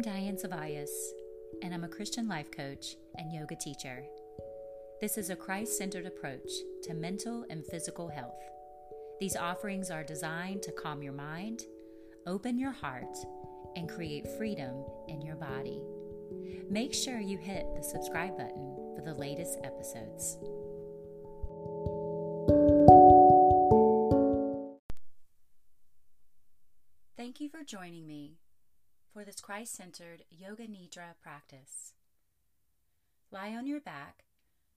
I'm Diane Zavayas, and I'm a Christian life coach and yoga teacher. This is a Christ centered approach to mental and physical health. These offerings are designed to calm your mind, open your heart, and create freedom in your body. Make sure you hit the subscribe button for the latest episodes. Thank you for joining me for this Christ centered Yoga Nidra practice. Lie on your back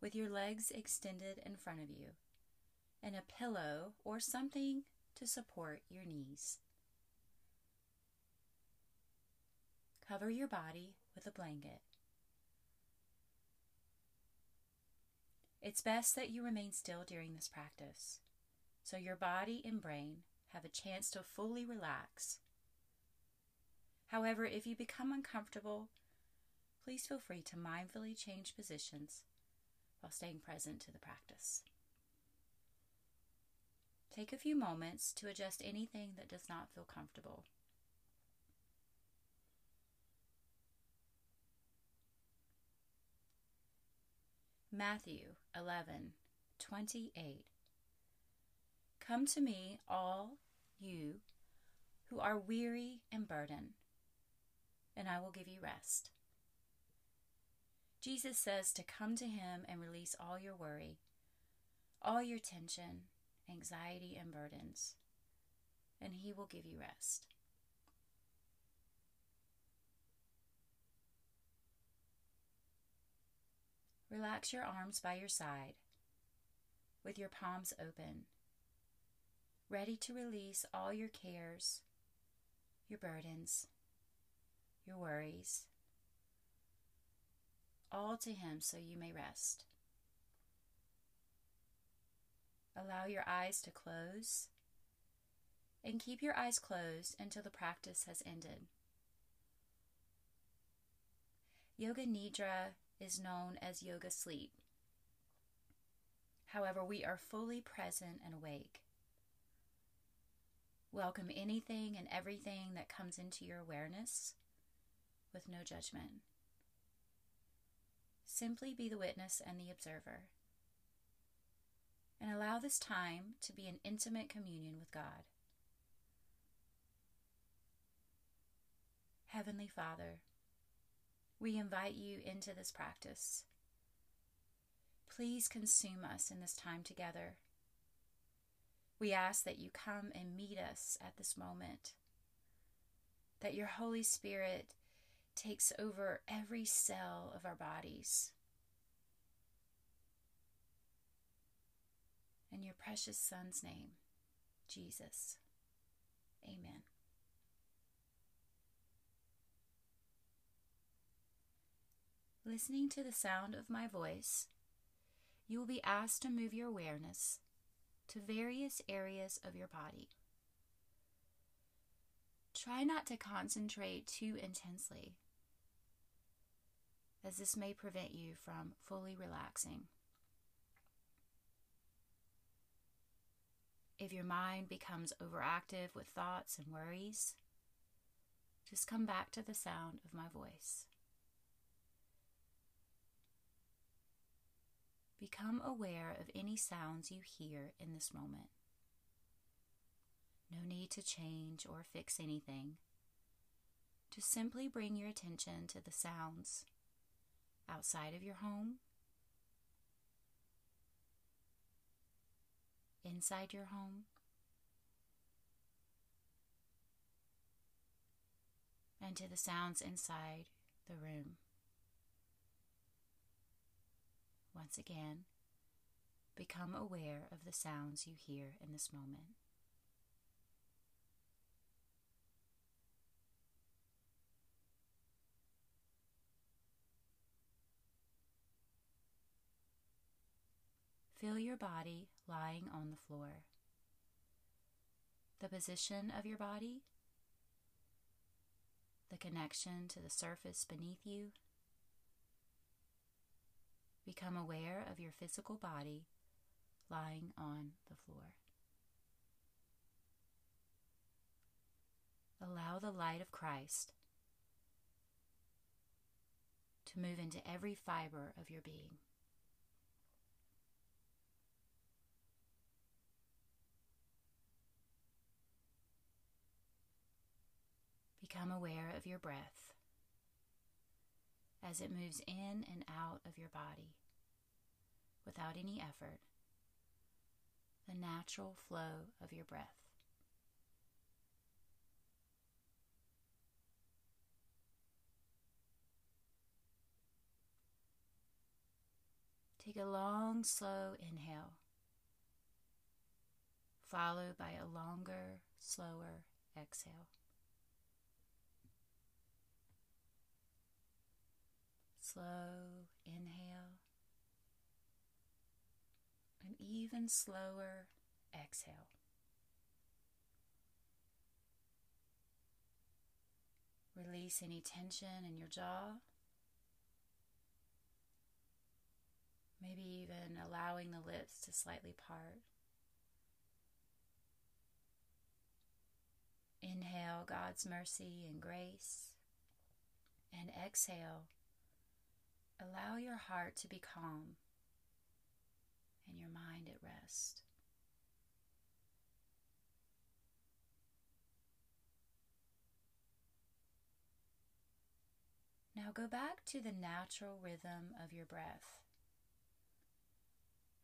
with your legs extended in front of you and a pillow or something to support your knees. Cover your body with a blanket. It's best that you remain still during this practice so your body and brain have a chance to fully relax. However, if you become uncomfortable, please feel free to mindfully change positions while staying present to the practice. Take a few moments to adjust anything that does not feel comfortable. Matthew 11 28. Come to me, all you who are weary and burdened, and I will give you rest. Jesus says to come to Him and release all your worry, all your tension, anxiety, and burdens, and He will give you rest. Relax your arms by your side with your palms open, ready to release all your cares, your burdens, your worries, all to Him so you may rest. Allow your eyes to close and keep your eyes closed until the practice has ended. Yoga Nidra is known as yoga sleep. However, we are fully present and awake. Welcome anything and everything that comes into your awareness with no judgment. Simply be the witness and the observer. And allow this time to be an intimate communion with God. Heavenly Father, we invite you into this practice. Please consume us in this time together. We ask that you come and meet us at this moment, that your Holy Spirit takes over every cell of our bodies. In your precious Son's name, Jesus. Amen. Listening to the sound of my voice, you will be asked to move your awareness to various areas of your body. Try not to concentrate too intensely as this may prevent you from fully relaxing. If your mind becomes overactive with thoughts and worries, just come back to the sound of my voice. Become aware of any sounds you hear in this moment. No need to change or fix anything. Just simply bring your attention to the sounds outside of your home, inside your home, and to the sounds inside the room. Once again, become aware of the sounds you hear in this moment. Feel your body lying on the floor. The position of your body, the connection to the surface beneath you. Become aware of your physical body lying on the floor. Allow the light of Christ to move into every fiber of your being. Become aware of your breath as it moves in and out of your body without any effort, the natural flow of your breath. Take a long, slow inhale, followed by a longer, slower exhale. Slow inhale, an even slower exhale. Release any tension in your jaw. Maybe even allowing the lips to slightly part. Inhale God's mercy and grace. And exhale, allow your heart to be calm and your mind at rest. Now go back to the natural rhythm of your breath,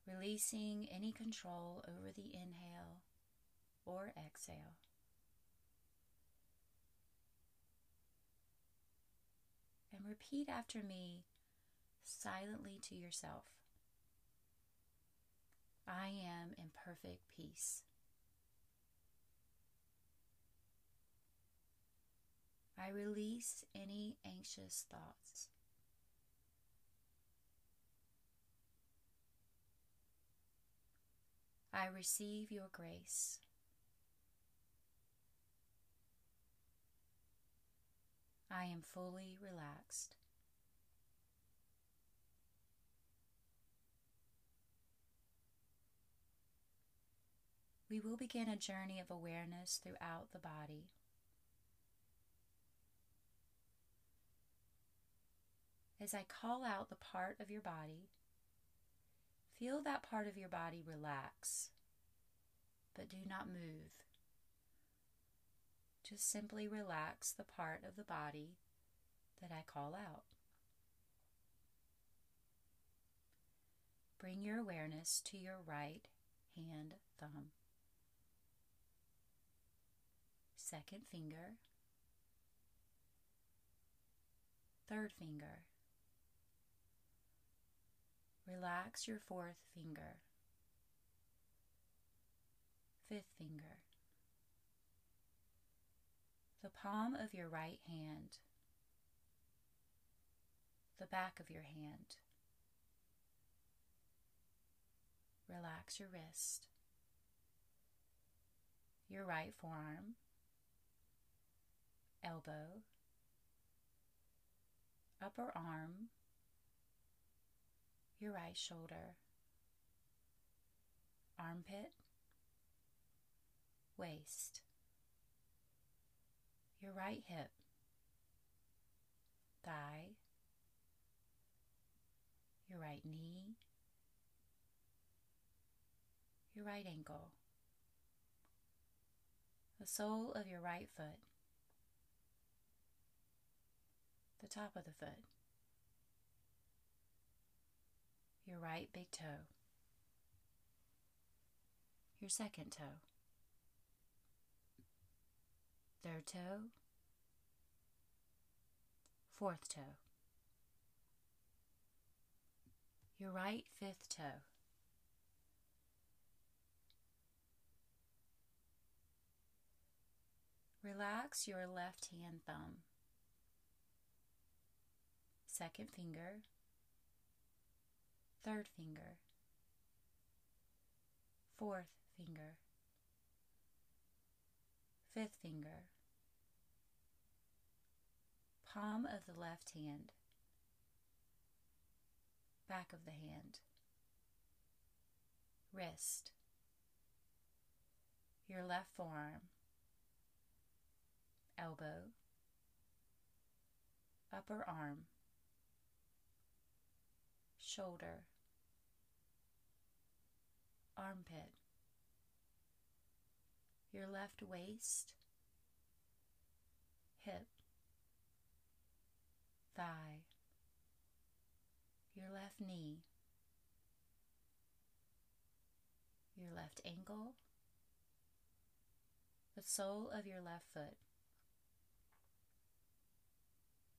releasing any control over the inhale or exhale. And repeat after me silently to yourself. I am in perfect peace. I release any anxious thoughts. I receive your grace. I am fully relaxed. We will begin a journey of awareness throughout the body. As I call out the part of your body, feel that part of your body relax, but do not move. Just simply relax the part of the body that I call out. Bring your awareness to your right hand thumb second finger, third finger. Relax your fourth finger, fifth finger, the palm of your right hand, the back of your hand. Relax your wrist, your right forearm, elbow, upper arm, your right shoulder, armpit, waist, your right hip, thigh, your right knee, your right ankle, the sole of your right foot, the top of the foot, your right big toe, your second toe, third toe, fourth toe, your right fifth toe. Relax your left hand thumb second finger, third finger, fourth finger, fifth finger, palm of the left hand, back of the hand, wrist, your left forearm, elbow, upper arm, shoulder, armpit, your left waist, hip, thigh, your left knee, your left ankle, the sole of your left foot,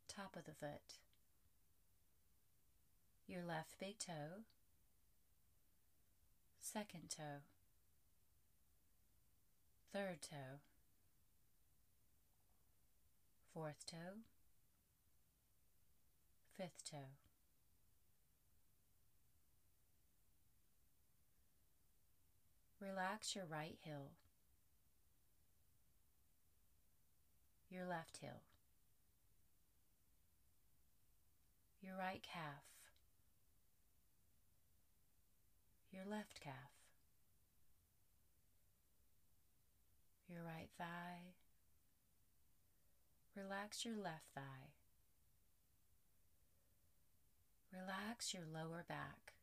top of the foot, your left big toe, second toe, third toe, fourth toe, fifth toe. Relax your right heel, your left heel, your right calf, your left calf, your right thigh. Relax your left thigh. Relax your lower back,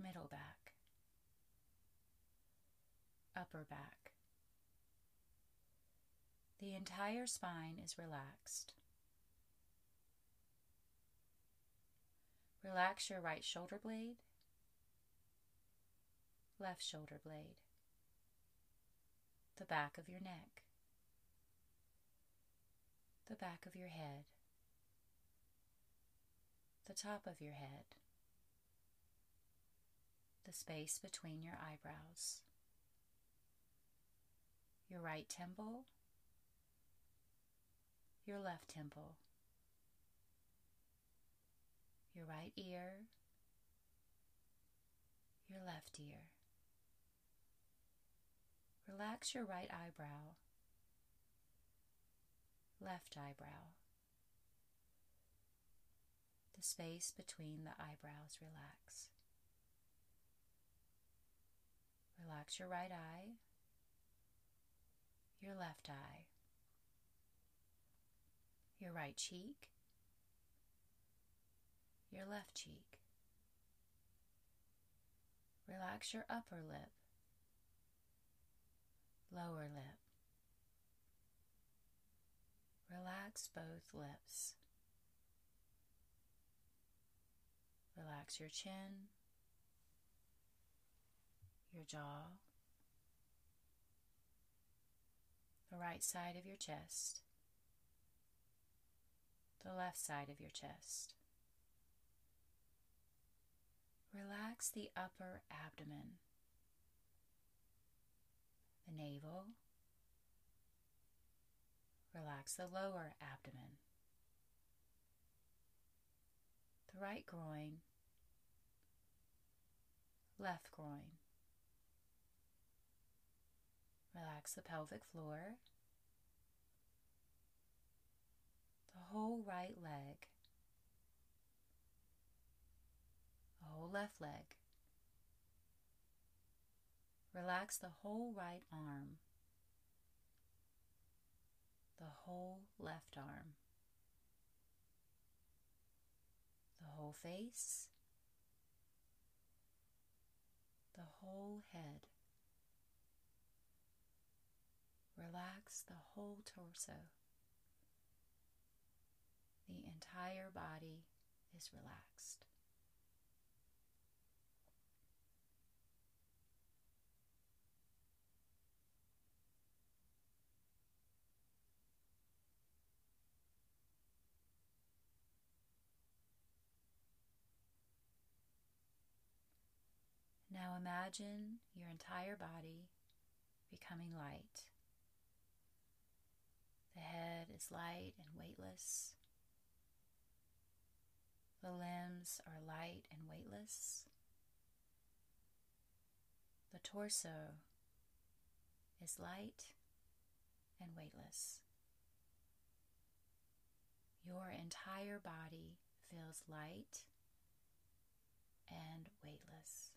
middle back, upper back. The entire spine is relaxed. Relax your right shoulder blade, left shoulder blade, the back of your neck, the back of your head, the top of your head, the space between your eyebrows, your right temple, your left temple, your right ear, your left ear. Relax your right eyebrow, left eyebrow. The space between the eyebrows relax. Relax your right eye, your left eye, your right cheek, your left cheek. Relax your upper lip, lower lip. Relax both lips. Relax your chin, your jaw, the right side of your chest, the left side of your chest. Relax the upper abdomen, the navel. Relax the lower abdomen, the right groin, left groin. Relax the pelvic floor, the whole right leg, the whole left leg. Relax the whole right arm, the whole left arm, the whole face, the whole head. Relax the whole torso. The entire body is relaxed. Now imagine your entire body becoming light. The head is light and weightless. The limbs are light and weightless. The torso is light and weightless. Your entire body feels light and weightless.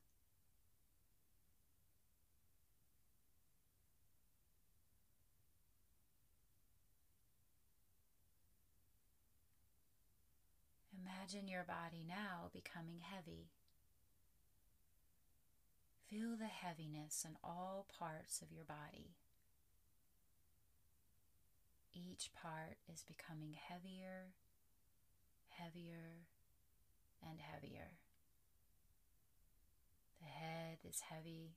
Imagine your body now becoming heavy. Feel the heaviness in all parts of your body. Each part is becoming heavier, heavier, and heavier. The head is heavy.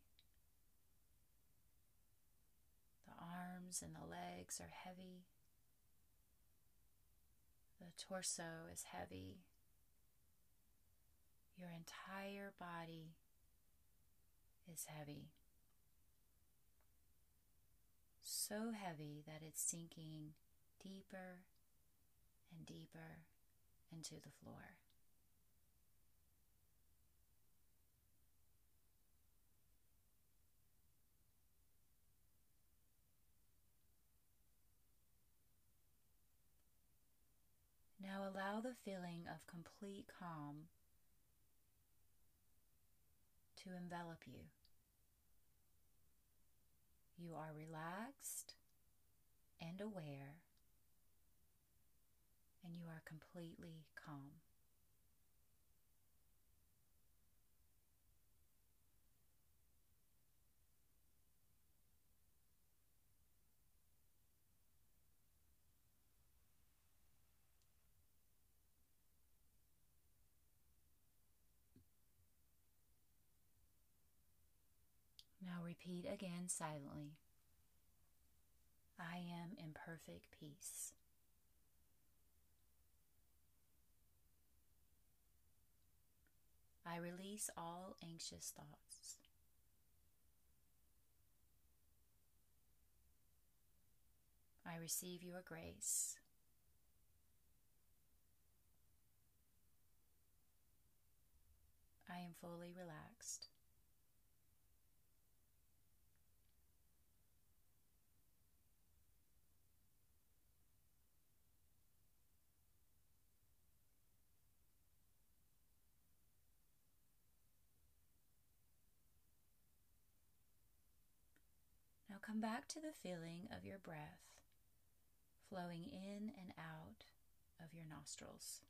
The arms and the legs are heavy. The torso is heavy. Your entire body is heavy. So heavy that it's sinking deeper and deeper into the floor. Now allow the feeling of complete calm to envelop you. You are relaxed and aware, and you are completely calm. Now repeat again silently. I am in perfect peace. I release all anxious thoughts. I receive your grace. I am fully relaxed. Come back to the feeling of your breath flowing in and out of your nostrils.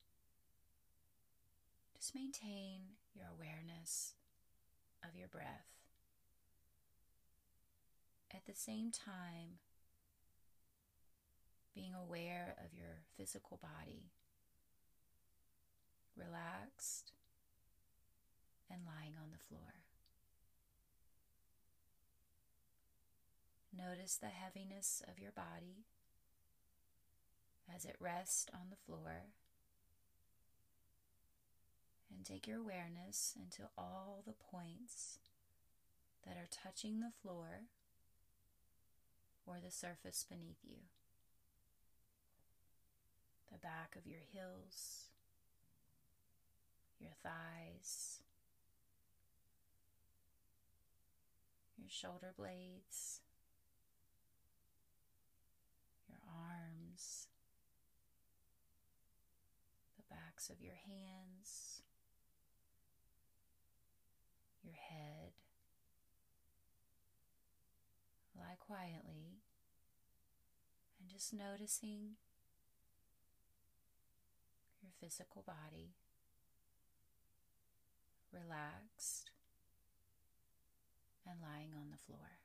Just maintain your awareness of your breath. At the same time, being aware of your physical body, relaxed and lying on the floor. Notice the heaviness of your body as it rests on the floor. And take your awareness into all the points that are touching the floor or the surface beneath you. The back of your heels, your thighs, your shoulder blades your arms, the backs of your hands, your head. Lie quietly and just noticing your physical body relaxed and lying on the floor.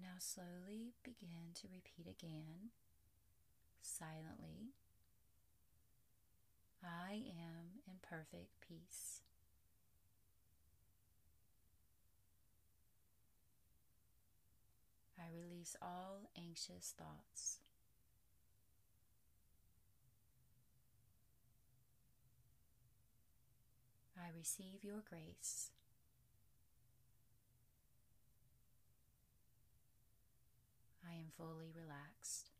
And now slowly begin to repeat again, silently. I am in perfect peace. I release all anxious thoughts. I receive your grace. I am fully relaxed.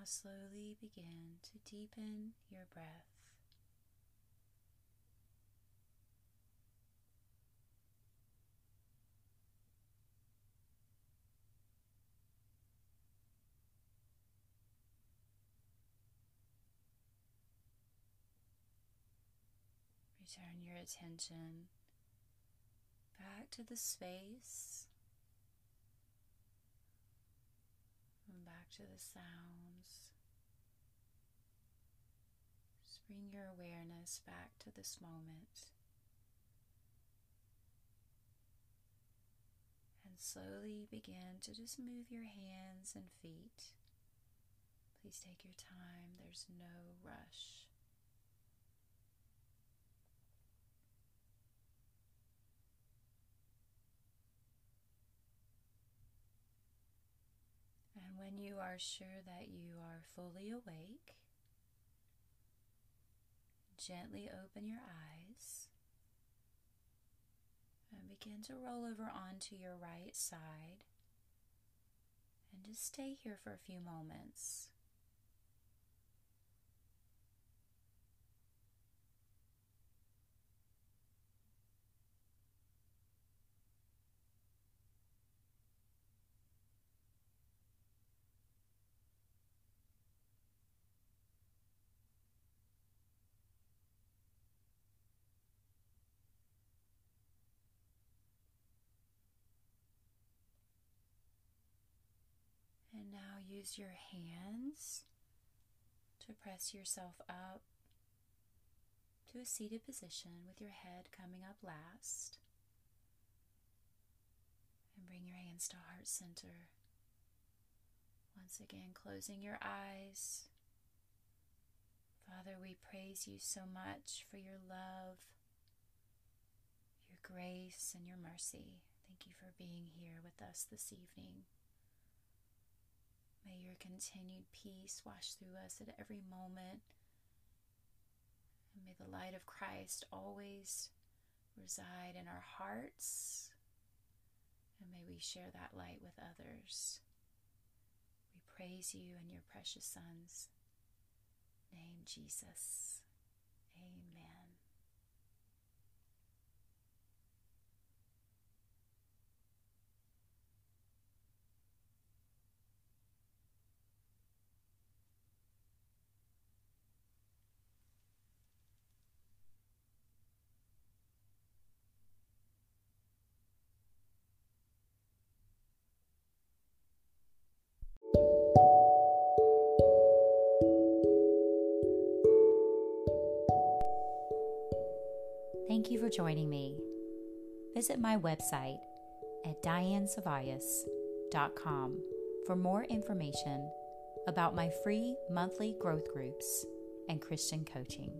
Now slowly begin to deepen your breath. Return your attention back to the space back to the sounds. Just bring your awareness back to this moment. And slowly begin to just move your hands and feet. Please take your time, there's no rush. When you are sure that you are fully awake, gently open your eyes and begin to roll over onto your right side and just stay here for a few moments. And now use your hands to press yourself up to a seated position with your head coming up last. And bring your hands to heart center. Once again, closing your eyes. Father, we praise you so much for your love, your grace, and your mercy. Thank you for being here with us this evening. May your continued peace wash through us at every moment. And may the light of Christ always reside in our hearts. And may we share that light with others. We praise you and your precious Son's name, Jesus. Thank you for joining me. Visit my website at dianesavayas.com for more information about my free monthly growth groups and Christian coaching.